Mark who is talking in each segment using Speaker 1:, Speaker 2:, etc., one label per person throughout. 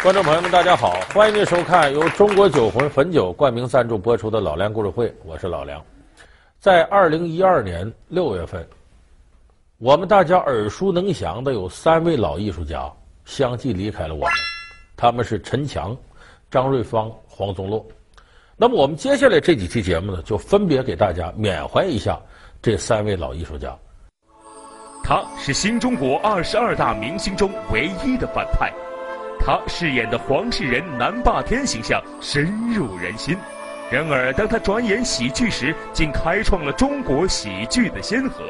Speaker 1: 观众朋友们，大家好！欢迎您收看由中国酒魂汾酒冠名赞助播出的《老梁故事会》，我是老梁。在二零一二年六月份，我们大家耳熟能详的有三位老艺术家相继离开了我们，他们是陈强、张瑞芳、黄宗洛。那么我们接下来这几期节目呢，就分别给大家缅怀一下这三位老艺术家。
Speaker 2: 他是新中国二十二大明星中唯一的反派。他饰演的黄世仁南霸天形象深入人心，然而当他转演喜剧时，竟开创了中国喜剧的先河。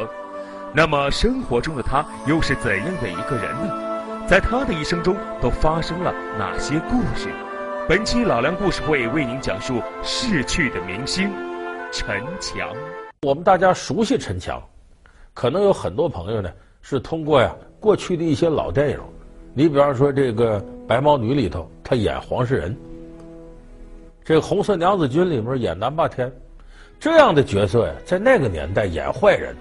Speaker 2: 那么生活中的他又是怎样的一个人呢？在他的一生中都发生了哪些故事？本期老梁故事会为您讲述逝去的明星陈强。
Speaker 1: 我们大家熟悉陈强，可能有很多朋友呢是通过呀过去的一些老电影。你比方说这个《白毛女》里头，他演黄世仁；这个《红色娘子军》里面演南霸天，这样的角色呀，在那个年代演坏人，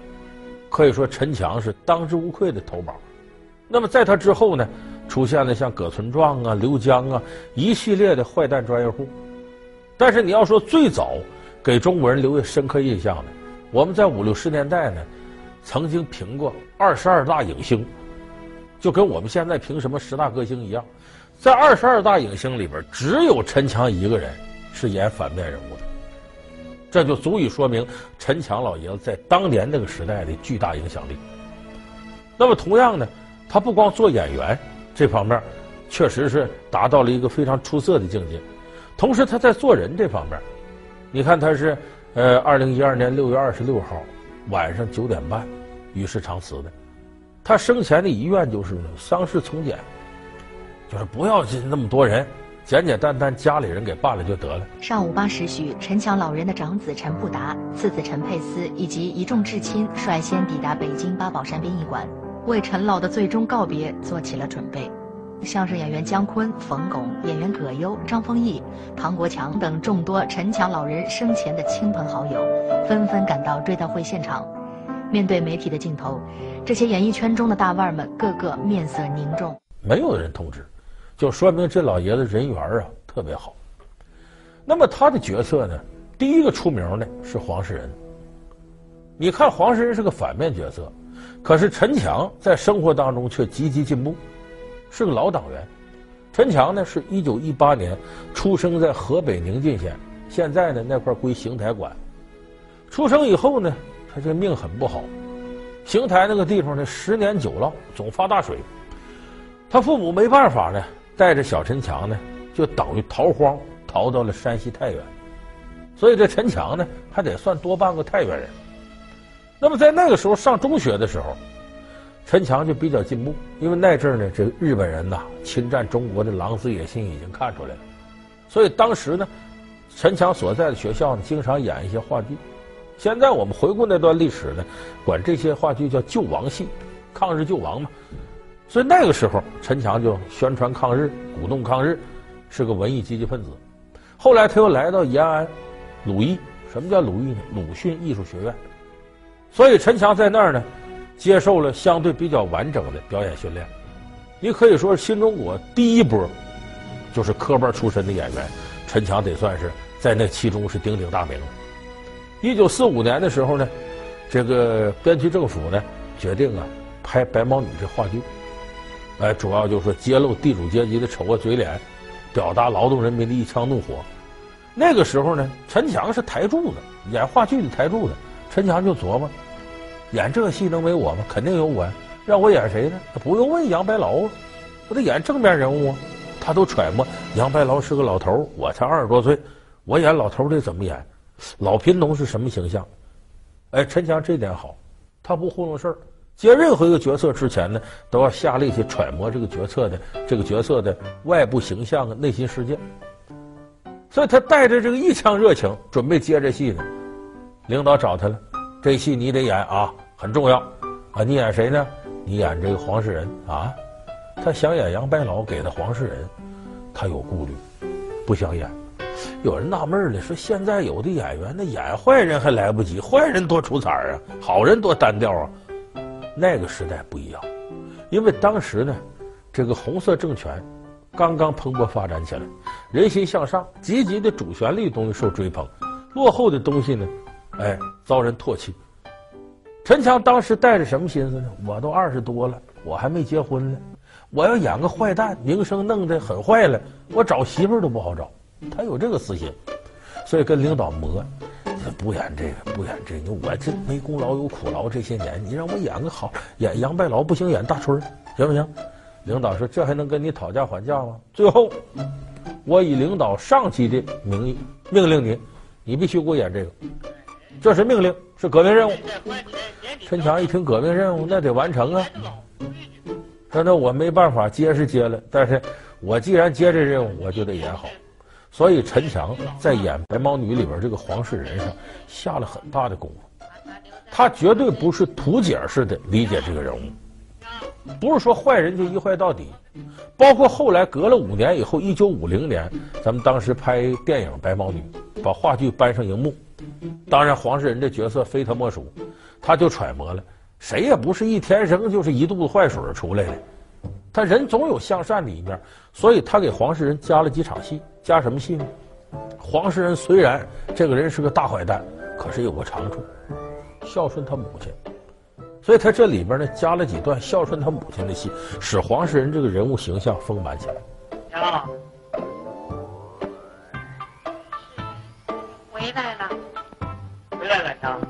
Speaker 1: 可以说陈强是当之无愧的头宝。那么在他之后呢，出现了像葛存壮啊、刘江啊一系列的坏蛋专业户。但是你要说最早给中国人留下深刻印象的，我们在五六十年代呢，曾经评过二十二大影星。就跟我们现在评什么十大歌星一样，在二十二大影星里边，只有陈强一个人是演反面人物的，这就足以说明陈强老爷子在当年那个时代的巨大影响力。那么同样呢，他不光做演员这方面，确实是达到了一个非常出色的境界，同时他在做人这方面，你看他是呃，二零一二年六月二十六号晚上九点半与世长辞的。他生前的遗愿就是呢丧事从简，就是不要那么多人，简简单单家里人给办了就得了。
Speaker 3: 上午八时许，陈强老人的长子陈布达、次子陈佩斯以及一众至亲率先抵达北京八宝山殡仪馆，为陈老的最终告别做起了准备。相声演员姜昆、冯巩、演员葛优、张丰毅、唐国强等众多陈强老人生前的亲朋好友，纷纷赶到追悼会现场。面对媒体的镜头，这些演艺圈中的大腕们个个面色凝重，
Speaker 1: 没有人通知，就说明这老爷子人缘啊特别好。那么他的角色呢，第一个出名的是黄世仁。你看黄世仁是个反面角色，可是陈强在生活当中却积极进步，是个老党员。陈强呢是一九一八年出生在河北宁晋县，现在呢那块归邢台管。出生以后呢。他这命很不好，邢台那个地方呢，十年九涝，总发大水。他父母没办法呢，带着小陈强呢，就等于逃荒，逃到了山西太原。所以这陈强呢，还得算多半个太原人。那么在那个时候上中学的时候，陈强就比较进步，因为那阵儿呢，这日本人呐侵占中国的狼子野心已经看出来了。所以当时呢，陈强所在的学校呢，经常演一些话剧。现在我们回顾那段历史呢，管这些话剧叫救亡戏，抗日救亡嘛。所以那个时候，陈强就宣传抗日，鼓动抗日，是个文艺积极分子。后来他又来到延安鲁艺，什么叫鲁艺呢？鲁迅艺术学院。所以陈强在那儿呢，接受了相对比较完整的表演训练。你可以说新中国第一波，就是科班出身的演员，陈强得算是在那其中是鼎鼎大名。一九四五年的时候呢，这个边区政府呢决定啊拍《白毛女》这话剧，哎，主要就是说揭露地主阶级的丑恶嘴脸，表达劳动人民的一腔怒火。那个时候呢，陈强是台柱子，演话剧的台柱子。陈强就琢磨，演这个戏能没我吗？肯定有我呀。让我演谁呢？不用问杨白劳啊，我得演正面人物啊。他都揣摩杨白劳是个老头，我才二十多岁，我演老头得怎么演？老贫农是什么形象？哎，陈强这点好，他不糊弄事儿。接任何一个角色之前呢，都要下力气揣摩这个角色的这个角色的外部形象和内心世界。所以他带着这个一腔热情准备接这戏呢。领导找他了，这戏你得演啊，很重要啊。你演谁呢？你演这个黄世仁啊。他想演杨白劳给的黄世仁，他有顾虑，不想演。有人纳闷了，说现在有的演员那演坏人还来不及，坏人多出彩啊，好人多单调啊。那个时代不一样，因为当时呢，这个红色政权刚刚蓬勃发展起来，人心向上，积极的主旋律东西受追捧，落后的东西呢，哎，遭人唾弃。陈强当时带着什么心思呢？我都二十多了，我还没结婚呢，我要演个坏蛋，名声弄得很坏了，我找媳妇都不好找。他有这个私心，所以跟领导磨，不演这个，不演这个，我这没功劳有苦劳，这些年你让我演个好，演杨白劳不行，演大春行不行？领导说这还能跟你讨价还价吗？最后，我以领导上级的名义命令你，你必须给我演这个，这是命令，是革命任务。陈强一听革命任务，那得完成啊！说那我没办法接是接了，但是我既然接这任务，我就得演好。所以陈强在演《白毛女》里边这个黄世仁上下了很大的功夫，他绝对不是图解式的理解这个人物，不是说坏人就一坏到底。包括后来隔了五年以后，一九五零年，咱们当时拍电影《白毛女》，把话剧搬上荧幕，当然黄世仁这角色非他莫属。他就揣摩了，谁也不是一天生就是一肚子坏水出来的，他人总有向善的一面，所以他给黄世仁加了几场戏，加什么戏呢？黄世仁虽然这个人是个大坏蛋，可是有个长处，孝顺他母亲，所以他这里边呢加了几段孝顺他母亲的戏，使黄世仁这个人物形象丰满起来。
Speaker 4: 娘，回来了，回来了，娘。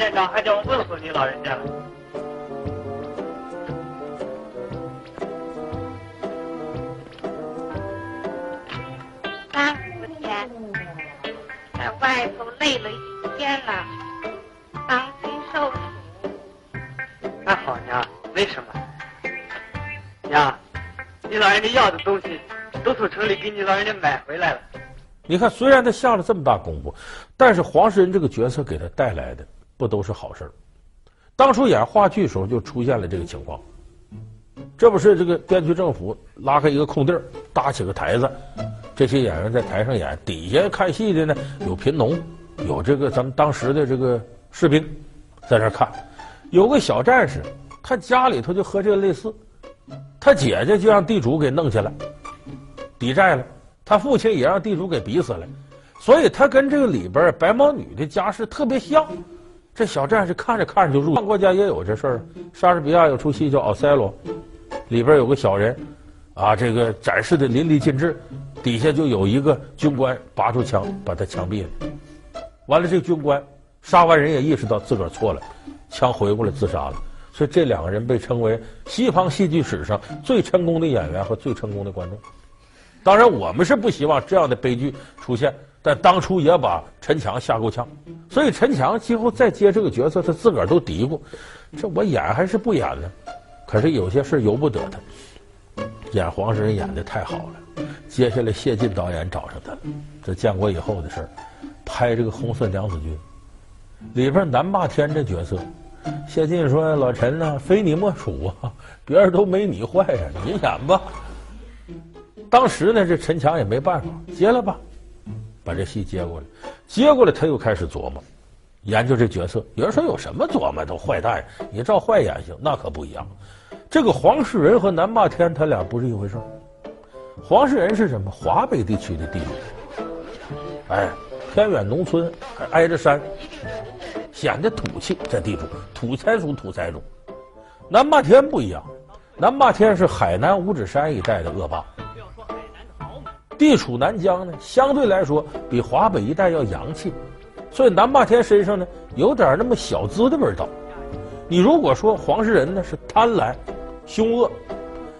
Speaker 4: 县长还叫我问候你老人家。三累了一天了，当心受苦。那好，娘，没什么。娘，你老人家要的东西，都从城里给你老人家买回来了。
Speaker 1: 你看，虽然他下了这么大功夫，但是黄世仁这个角色给他带来的。不都是好事儿？当初演话剧的时候就出现了这个情况，这不是这个边区政府拉开一个空地儿，搭起个台子，这些演员在台上演，底下看戏的呢有贫农，有这个咱们当时的这个士兵在这看，有个小战士，他家里头就和这个类似，他姐姐就让地主给弄去了，抵债了，他父亲也让地主给逼死了，所以他跟这个里边白毛女的家世特别像。这小战士看着看着就入。国家也有这事儿，莎士比亚有出戏叫《奥赛罗》，里边有个小人，啊，这个展示的淋漓尽致，底下就有一个军官拔出枪把他枪毙了。完了，这个军官杀完人也意识到自个儿错了，枪回过来自杀了。所以这两个人被称为西方戏剧史上最成功的演员和最成功的观众。当然，我们是不希望这样的悲剧出现。但当初也把陈强吓够呛，所以陈强今后再接这个角色，他自个儿都嘀咕：这我演还是不演呢？可是有些事由不得他，演黄世仁演的太好了。接下来谢晋导演找上他了，这建国以后的事拍这个《红色娘子军》，里边南霸天这角色，谢晋说：“老陈呢、非你莫属啊，别人都没你坏呀、你演吧。”当时呢，这陈强也没办法，接了吧。把这戏接过来，接过来他又开始琢磨，研究这角色。有人说有什么琢磨，都坏蛋，你照坏演行，那可不一样。这个黄世仁和南霸天他俩不是一回事。黄世仁是什么？华北地区的地主，哎，偏远农村还挨着山，显得土气。这地主土财主，土财主。南霸天不一样，南霸天是海南五指山一带的恶霸。地处南疆呢，相对来说比华北一带要洋气，所以南霸天身上呢有点那么小资的味道。你如果说黄世仁呢是贪婪、凶恶，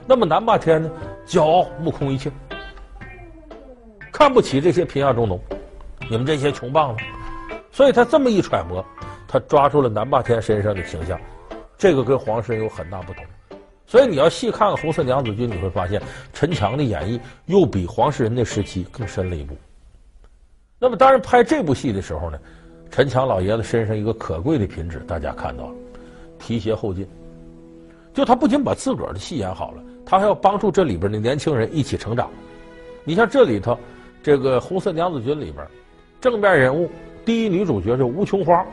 Speaker 1: 那么南霸天呢骄傲、目空一切，看不起这些贫下中农，你们这些穷棒子。所以他这么一揣摩，他抓住了南霸天身上的形象，这个跟黄世仁有很大不同。所以你要细看看《红色娘子军》，你会发现陈强的演绎又比黄世仁的时期更深了一步。那么，当然拍这部戏的时候呢，陈强老爷子身上一个可贵的品质，大家看到了，提携后进。就他不仅把自个儿的戏演好了，他还要帮助这里边的年轻人一起成长。你像这里头，这个《红色娘子军》里边，正面人物第一女主角是吴琼花。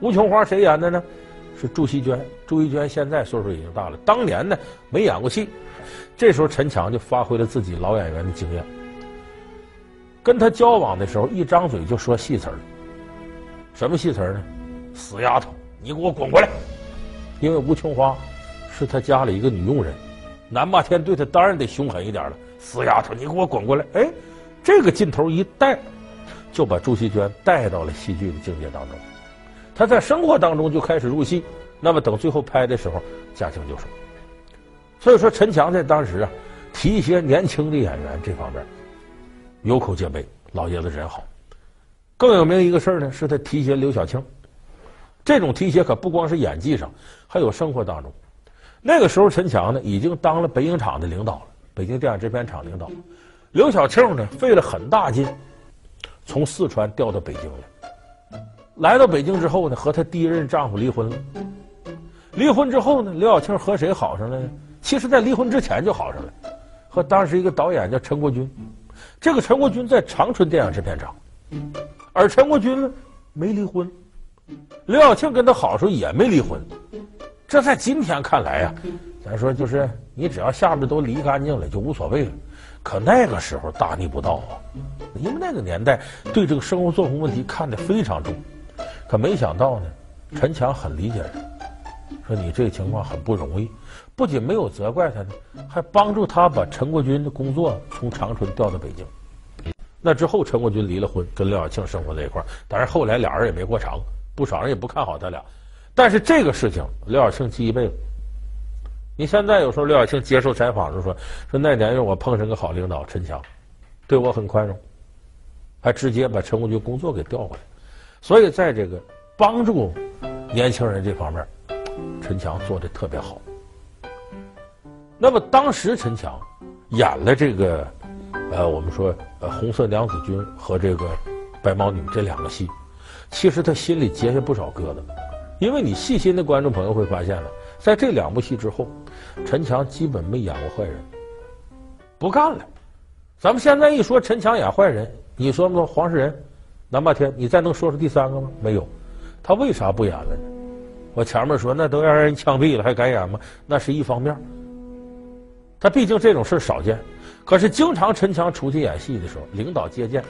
Speaker 1: 吴琼花谁演的呢？是祝希娟。祝希娟现在岁数已经大了，当年呢没演过戏。这时候陈强就发挥了自己老演员的经验，跟他交往的时候一张嘴就说戏词儿。什么戏词儿呢？死丫头，你给我滚过来！因为吴琼花是他家里一个女佣人，南霸天对他当然得凶狠一点了。死丫头，你给我滚过来！哎，这个劲头一带，就把祝希娟带到了戏剧的境界当中。他在生活当中就开始入戏，那么等最后拍的时候，驾轻就熟。所以说，陈强在当时啊，提一些年轻的演员这方面有口皆碑，老爷子人好。更有名一个事儿呢，是他提携刘晓庆。这种提携可不光是演技上，还有生活当中。那个时候，陈强呢已经当了北影厂的领导了，北京电影制片厂领导。刘晓庆呢费了很大劲，从四川调到北京来。来到北京之后呢，和他第一任丈夫离婚了。离婚之后呢，刘晓庆和谁好上了呢？其实，在离婚之前就好上了，和当时一个导演叫陈国军。这个陈国军在长春电影制片厂，而陈国军呢没离婚，刘晓庆跟他好的时候也没离婚。这在今天看来呀，咱说就是你只要下边都离干净了就无所谓了。可那个时候大逆不道啊，因为那个年代对这个生活作风问题看得非常重。可没想到呢，陈强很理解他，说你这个情况很不容易。不仅没有责怪他呢，还帮助他把陈国军的工作从长春调到北京。那之后，陈国军离了婚，跟刘晓庆生活在一块儿。但是后来俩人也没过长，不少人也不看好他俩。但是这个事情，刘晓庆记一辈子。你现在有时候刘晓庆接受采访的时说：“说那年月我碰上个好领导陈强，对我很宽容，还直接把陈国军工作给调过来。”所以，在这个帮助年轻人这方面，陈强做的特别好。那么当时陈强演了这个，呃，我们说呃《红色娘子军》和这个《白毛女》这两个戏，其实他心里结下不少疙瘩，因为你细心的观众朋友会发现了，在这两部戏之后，陈强基本没演过坏人，不干了。咱们现在一说陈强演坏人，你说说黄世仁、南霸天，你再能说出第三个吗？没有，他为啥不演了呢？我前面说那都让人枪毙了，还敢演吗？那是一方面。他毕竟这种事少见，可是经常陈强出去演戏的时候，领导接见，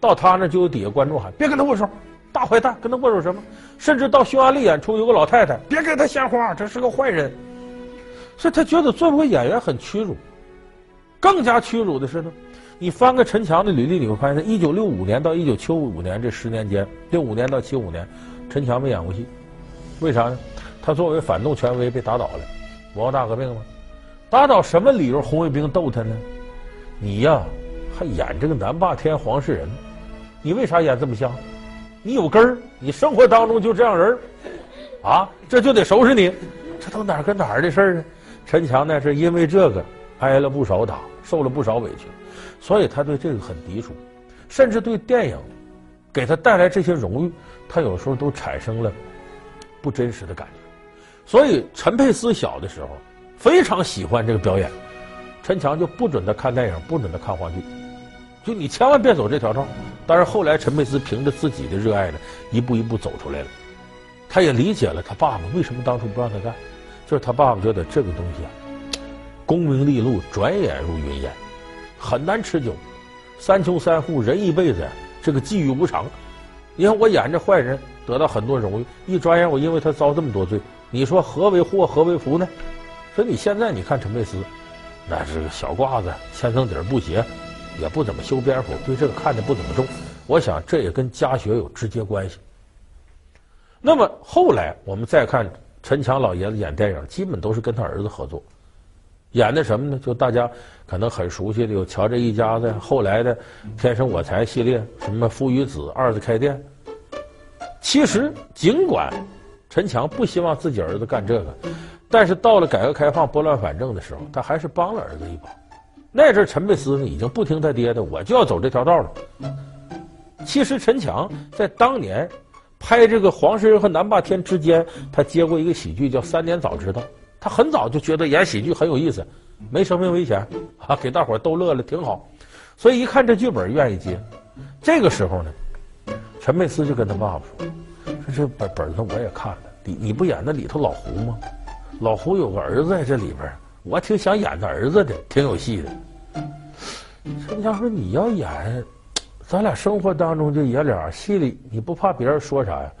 Speaker 1: 到他那就有底下观众喊：“别跟他握手，大坏蛋，跟他握手什么？”甚至到匈牙利演出，有个老太太：“别给他鲜花，这是个坏人。”所以他觉得作为演员很屈辱。更加屈辱的是呢，你翻个陈强的履历，你会发现，一九六五年到一九七五年这十年间，六五年到七五年，陈强没演过戏，为啥呢？他作为反动权威被打倒了，文化大革命嘛。打倒什么理由？红卫兵斗他呢？你呀，还演这个南霸天黄世仁，你为啥演这么像？你有根儿，你生活当中就这样人儿，啊，这就得收拾你，这都哪儿跟哪儿的事儿呢？陈强呢，是因为这个挨了不少打，受了不少委屈，所以他对这个很抵触，甚至对电影给他带来这些荣誉，他有时候都产生了不真实的感觉。所以陈佩斯小的时候。非常喜欢这个表演，陈强就不准他看电影，不准他看话剧，就你千万别走这条道。但是后来陈佩斯凭着自己的热爱呢，一步一步走出来了。他也理解了他爸爸为什么当初不让他干，就是他爸爸觉得这个东西啊，功名利禄转眼如云烟，很难持久。三穷三富人一辈子，这个际遇无常。你看我演这坏人得到很多荣誉，一转眼我因为他遭这么多罪，你说何为祸何为福呢？所以你现在你看陈佩斯，那是个小褂子、千层底布鞋，也不怎么修边幅，对这个看的不怎么重。我想这也跟家学有直接关系。那么后来我们再看陈强老爷子演电影，基本都是跟他儿子合作，演的什么呢？就大家可能很熟悉的有《乔这一家子》，后来的《天生我材》系列，什么《父与子》、二次开店。其实尽管陈强不希望自己儿子干这个。但是到了改革开放拨乱反正的时候，他还是帮了儿子一把。那阵陈佩斯呢，已经不听他爹的，我就要走这条道了。其实陈强在当年拍这个黄世仁和南霸天之间，他接过一个喜剧叫《三年早知道》，他很早就觉得演喜剧很有意思，没生命危险啊，给大伙逗乐了，挺好。所以一看这剧本，愿意接。这个时候呢，陈佩斯就跟他爸爸说：“说这本本子我也看了。”你你不演那里头老胡吗？老胡有个儿子在这里边，我挺想演他儿子的，挺有戏的。陈强说：“你要演，咱俩生活当中这爷俩，戏里你不怕别人说啥呀？”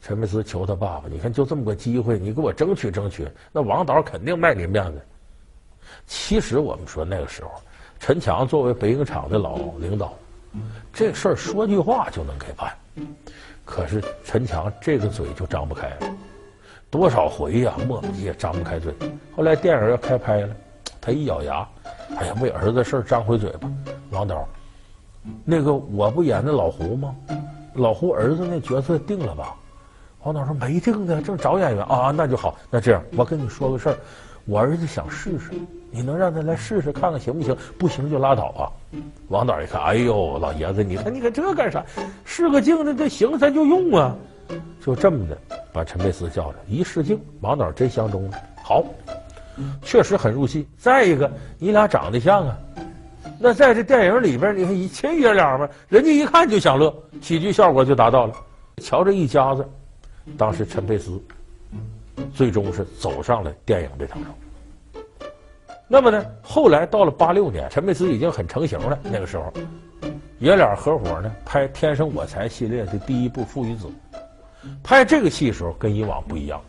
Speaker 1: 陈佩斯求他爸爸：“你看就这么个机会，你给我争取争取。那王导肯定卖你面子。”其实我们说那个时候，陈强作为北影厂的老领导，这事儿说句话就能给办。可是陈强这个嘴就张不开了，多少回呀、啊，磨磨唧也张不开嘴。后来电影要开拍了，他一咬牙，哎呀，为儿子事儿张回嘴巴。王导，那个我不演那老胡吗？老胡儿子那角色定了吧？王导说没定呢，正找演员啊，那就好。那这样，我跟你说个事儿，我儿子想试试，你能让他来试试看看行不行？不行就拉倒啊。王导一看，哎呦，老爷子，你看你看这干啥？试个镜子，这行咱就用啊。就这么的，把陈佩斯叫来一试镜，王导真相中了，好，确实很入戏。再一个，你俩长得像啊，那在这电影里边，你看一亲爷俩嘛，人家一看就想乐，喜剧效果就达到了。瞧这一家子，当时陈佩斯最终是走上了电影这条路。那么呢，后来到了八六年，陈佩斯已经很成型了。那个时候，爷俩合伙呢拍《天生我材》系列的第一部《父与子》。拍这个戏的时候跟以往不一样，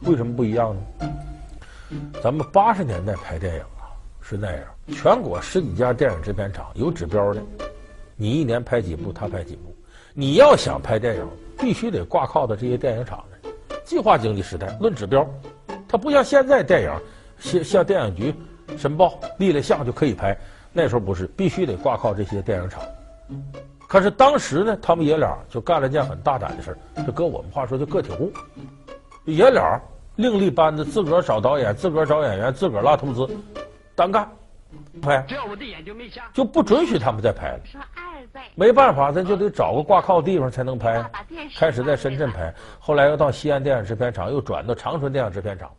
Speaker 1: 为什么不一样呢？咱们八十年代拍电影啊是那样，全国十几家电影制片厂有指标的，你一年拍几部，他拍几部。你要想拍电影，必须得挂靠的这些电影厂。计划经济时代论指标，它不像现在电影，像像电影局。申报立了项就可以拍，那时候不是，必须得挂靠这些电影厂。可是当时呢，他们爷俩就干了件很大胆的事儿，就搁我们话说，就个体户，爷俩另立班子，自个儿找导演，自个儿找演员，自个儿拉投资，单干拍。只要我的眼就没瞎，就不准许他们再拍了。没办法，咱就得找个挂靠地方才能拍。开始在深圳拍，后来又到西安电影制片厂，又转到长春电影制片厂。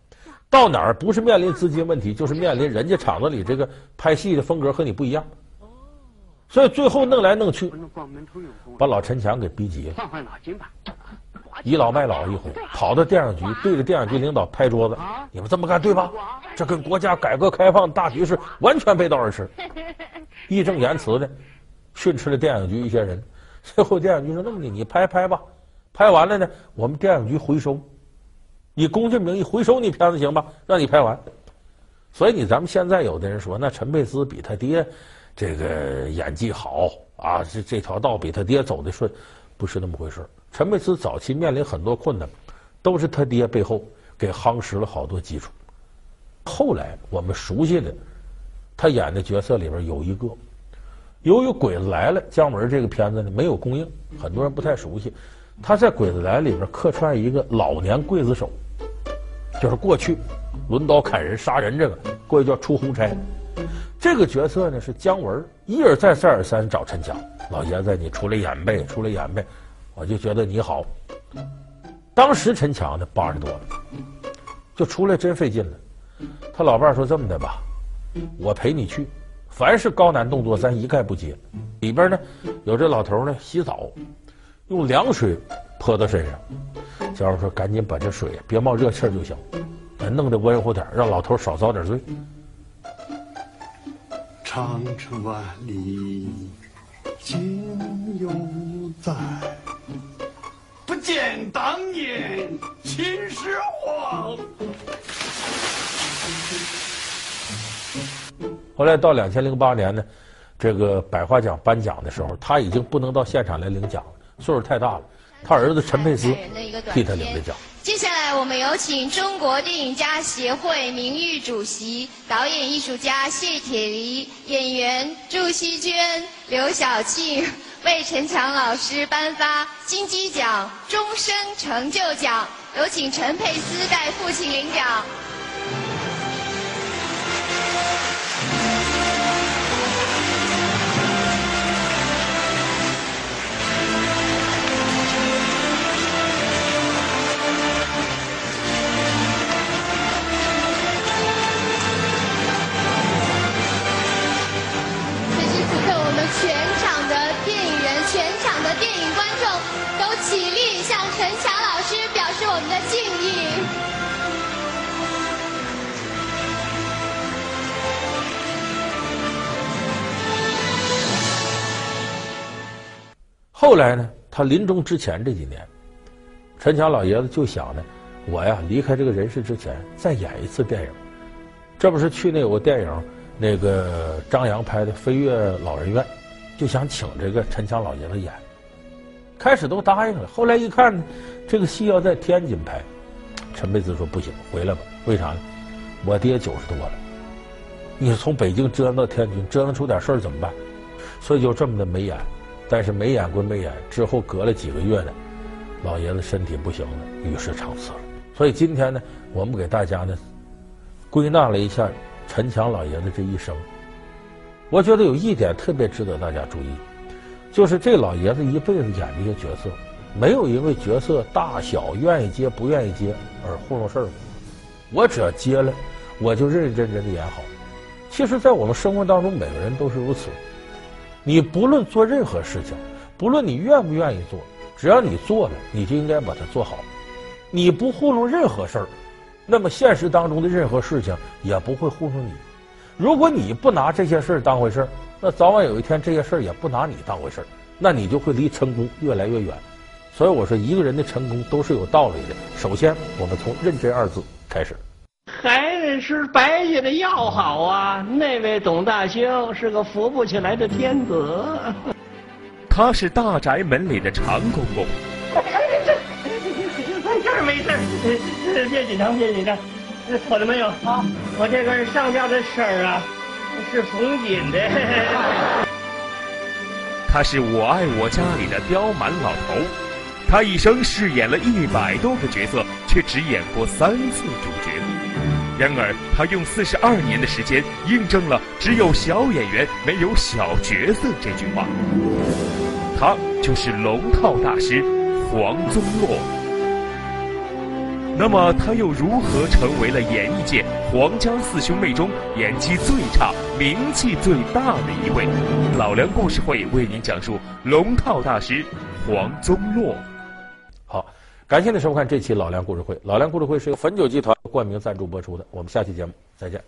Speaker 1: 到哪儿不是面临资金问题，就是面临人家厂子里这个拍戏的风格和你不一样，所以最后弄来弄去，把老陈强给逼急了，倚老卖老一回，跑到电影局对着电影局领导拍桌子：“你们这么干对吧？这跟国家改革开放大局势完全背道而驰。”义正言辞的训斥了电影局一些人。最后电影局说：“那么你你拍拍吧，拍完了呢，我们电影局回收。”以公家名义回收你片子行吧？让你拍完。所以你咱们现在有的人说，那陈佩斯比他爹这个演技好啊，这这条道比他爹走的顺，不是那么回事。陈佩斯早期面临很多困难，都是他爹背后给夯实了好多基础。后来我们熟悉的他演的角色里边有一个，由于《鬼子来了》姜文这个片子呢没有公映，很多人不太熟悉。他在《鬼子来》里边客串一个老年刽子手。就是过去抡刀砍人杀人这个，过去叫出红差。这个角色呢是姜文一而再再而三找陈强，老爷子你出来演呗，出来演呗，我就觉得你好。当时陈强呢八十多了，就出来真费劲了。他老伴说这么的吧，我陪你去，凡是高难动作咱一概不接。里边呢有这老头呢洗澡，用凉水泼到身上。姜文说：“赶紧把这水别冒热气就行，咱弄得温乎点，让老头少遭点罪。”长城万里今犹在，不见当年秦始皇。后来到两千零八年呢，这个百花奖颁奖的时候，他已经不能到现场来领奖了，岁数太大了。他儿子陈佩斯替他领的奖。
Speaker 5: 接下来，我们有请中国电影家协会名誉主席、导演艺术家谢铁骊、演员祝希娟、刘晓庆为陈强老师颁发金鸡奖终身成就奖。有请陈佩斯代父亲领奖。
Speaker 1: 后来呢，他临终之前这几年，陈强老爷子就想呢，我呀离开这个人世之前再演一次电影。这不是去年有个电影，那个张扬拍的《飞越老人院》，就想请这个陈强老爷子演。开始都答应了，后来一看呢，这个戏要在天津拍，陈佩斯说不行，回来吧。为啥呢？我爹九十多了，你从北京折腾到天津，折腾出点事儿怎么办？所以就这么的没演。但是没演归没演，之后隔了几个月呢，老爷子身体不行了，与世长辞了。所以今天呢，我们给大家呢归纳了一下陈强老爷子这一生。我觉得有一点特别值得大家注意。就是这老爷子一辈子演这些角色，没有因为角色大小、愿意接不愿意接而糊弄事儿。我只要接了，我就认认真真的演好。其实，在我们生活当中，每个人都是如此。你不论做任何事情，不论你愿不愿意做，只要你做了，你就应该把它做好。你不糊弄任何事儿，那么现实当中的任何事情也不会糊弄你。如果你不拿这些事儿当回事儿，那早晚有一天，这些事儿也不拿你当回事儿，那你就会离成功越来越远。所以我说，一个人的成功都是有道理的。首先，我们从认真二字开始。
Speaker 6: 还得是白家的药好啊！那位董大兴是个扶不起来的天子。
Speaker 2: 他是大宅门里的常公公。
Speaker 6: 这 儿没事儿，别紧张，别紧张。瞅了没有啊？我这个上吊的事儿啊。是缝锦的。
Speaker 2: 他是我爱我家里的刁蛮老头，他一生饰演了一百多个角色，却只演过三次主角。然而，他用四十二年的时间，印证了“只有小演员，没有小角色”这句话。他就是龙套大师黄宗洛。那么他又如何成为了演艺界黄家四兄妹中演技最差、名气最大的一位？老梁故事会为您讲述龙套大师黄宗洛。
Speaker 1: 感谢您收看这期老梁故事会。老梁故事会是由汾酒集团冠名赞助播出的。我们下期节目再见。